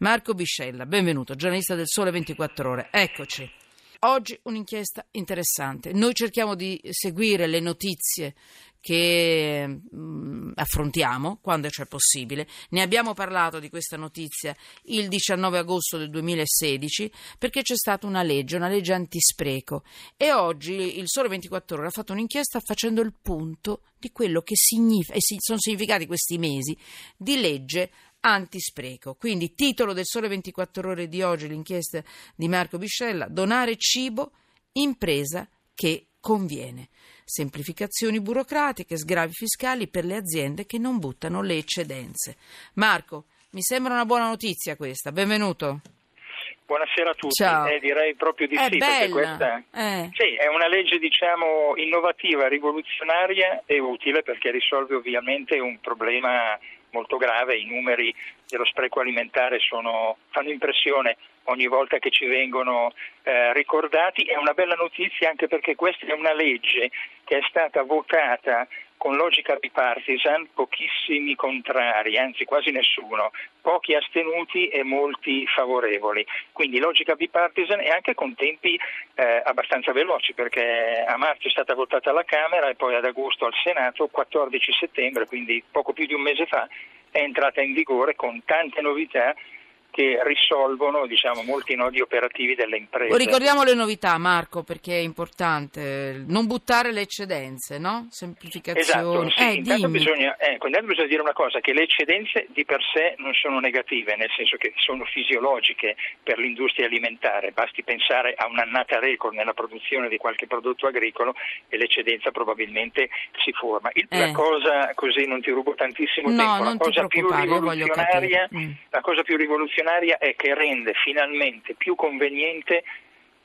Marco Biscella, benvenuto, giornalista del Sole 24 Ore. Eccoci. Oggi un'inchiesta interessante. Noi cerchiamo di seguire le notizie che mh, mm, affrontiamo quando c'è possibile. Ne abbiamo parlato di questa notizia il 19 agosto del 2016 perché c'è stata una legge, una legge antispreco e oggi il Sole 24 Ore ha fatto un'inchiesta facendo il punto di quello che significa, e sono significati questi mesi di legge antispreco. Quindi, titolo del Sole 24 Ore di oggi, l'inchiesta di Marco Biscella: Donare cibo, impresa che conviene. Semplificazioni burocratiche, sgravi fiscali per le aziende che non buttano le eccedenze. Marco, mi sembra una buona notizia questa. Benvenuto. Buonasera a tutti, eh, direi proprio di è sì, bella. questa eh. sì, è una legge diciamo innovativa, rivoluzionaria e utile perché risolve ovviamente un problema molto grave, i numeri dello spreco alimentare sono, fanno impressione ogni volta che ci vengono eh, ricordati. È una bella notizia anche perché questa è una legge che è stata votata con logica bipartisan, pochissimi contrari, anzi quasi nessuno, pochi astenuti e molti favorevoli. Quindi logica bipartisan e anche con tempi eh, abbastanza veloci perché a marzo è stata votata alla Camera e poi ad agosto al Senato, 14 settembre, quindi poco più di un mese fa, è entrata in vigore con tante novità che risolvono diciamo, molti nodi operativi delle imprese. Ricordiamo le novità, Marco, perché è importante. Non buttare le eccedenze, no? Semplificazione. Esatto, sì, eh, intanto, bisogna, eh, intanto bisogna dire una cosa, che le eccedenze di per sé non sono negative, nel senso che sono fisiologiche per l'industria alimentare. Basti pensare a un'annata record nella produzione di qualche prodotto agricolo e l'eccedenza probabilmente si forma. Il, eh. La cosa, così non ti rubo tantissimo no, tempo, la cosa mm. la cosa più rivoluzionaria straordinaria è che rende finalmente più conveniente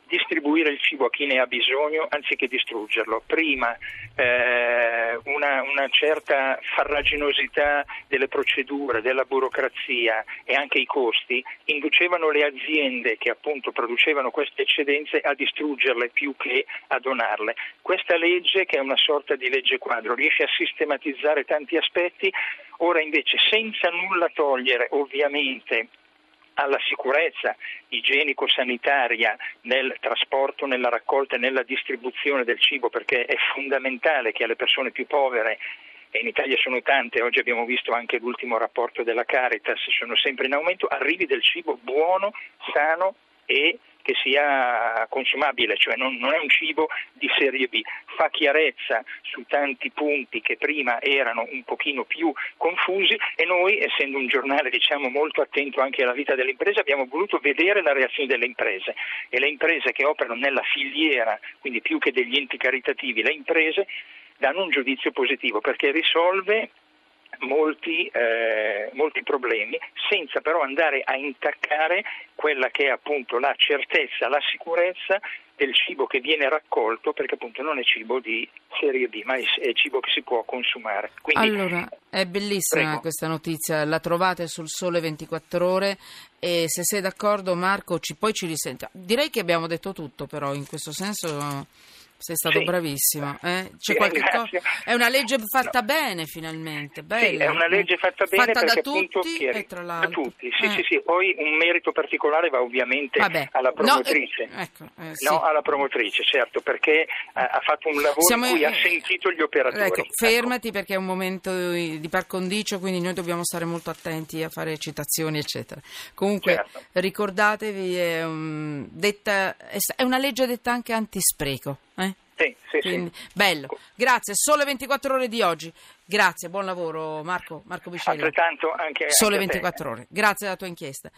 distribuire il cibo a chi ne ha bisogno anziché distruggerlo. Prima eh, una, una, certa farraginosità delle procedure, della burocrazia e anche i costi inducevano le aziende che appunto producevano queste eccedenze a distruggerle più che a donarle. Questa legge, che è una sorta di legge quadro, riesce a sistematizzare tanti aspetti, ora invece senza nulla togliere ovviamente alla sicurezza igienico-sanitaria nel trasporto, nella raccolta e nella distribuzione del cibo, perché è fondamentale che alle persone più povere e in Italia sono tante, oggi abbiamo visto anche l'ultimo rapporto della Caritas, sono sempre in aumento, arrivi del cibo buono, sano e che sia consumabile, cioè non, non, è un cibo di serie B, fa chiarezza su tanti punti che prima erano un pochino più confusi e noi, essendo un giornale diciamo, molto attento anche alla vita delle imprese, abbiamo voluto vedere la reazione delle imprese. E le imprese che operano nella filiera, quindi più che degli enti caritativi, le imprese danno un giudizio positivo perché risolve molti, eh, molti, problemi senza però andare a intaccare quella che è appunto la certezza, la sicurezza del cibo che viene raccolto perché appunto non è cibo di serie B ma è cibo che si può consumare. Quindi, allora, è bellissima prego. questa notizia, la trovate sul Sole 24 ore e se sei d'accordo Marco ci, poi ci risenta. Direi che abbiamo detto tutto però in questo senso sei stato sì. bravissimo. Eh? Sì, co- è una legge fatta no. bene, finalmente. Bella. Sì, è una legge fatta bene fatta perché da tutti chiari, e tra l'altro. Da tutti, sì, eh. sì, sì. Poi un merito particolare va ovviamente Vabbè. alla promotrice. No, eh, ecco, eh, no, alla promotrice, certo, perché eh, ha fatto un lavoro Siamo, in cui ha sentito gli operatori. Ecco, fermati ecco. perché è un momento di par condicio, quindi noi dobbiamo stare molto attenti a fare citazioni, eccetera. Comunque, certo. ricordatevi, è, un, detta, è una legge detta anche antispreco. Sì, sì, Quindi, sì. Bello. Grazie. Sole 24 ore di oggi. Grazie, buon lavoro Marco, Marco Biscelli. Altrettanto anche, Sole anche 24 ore. Grazie della tua inchiesta.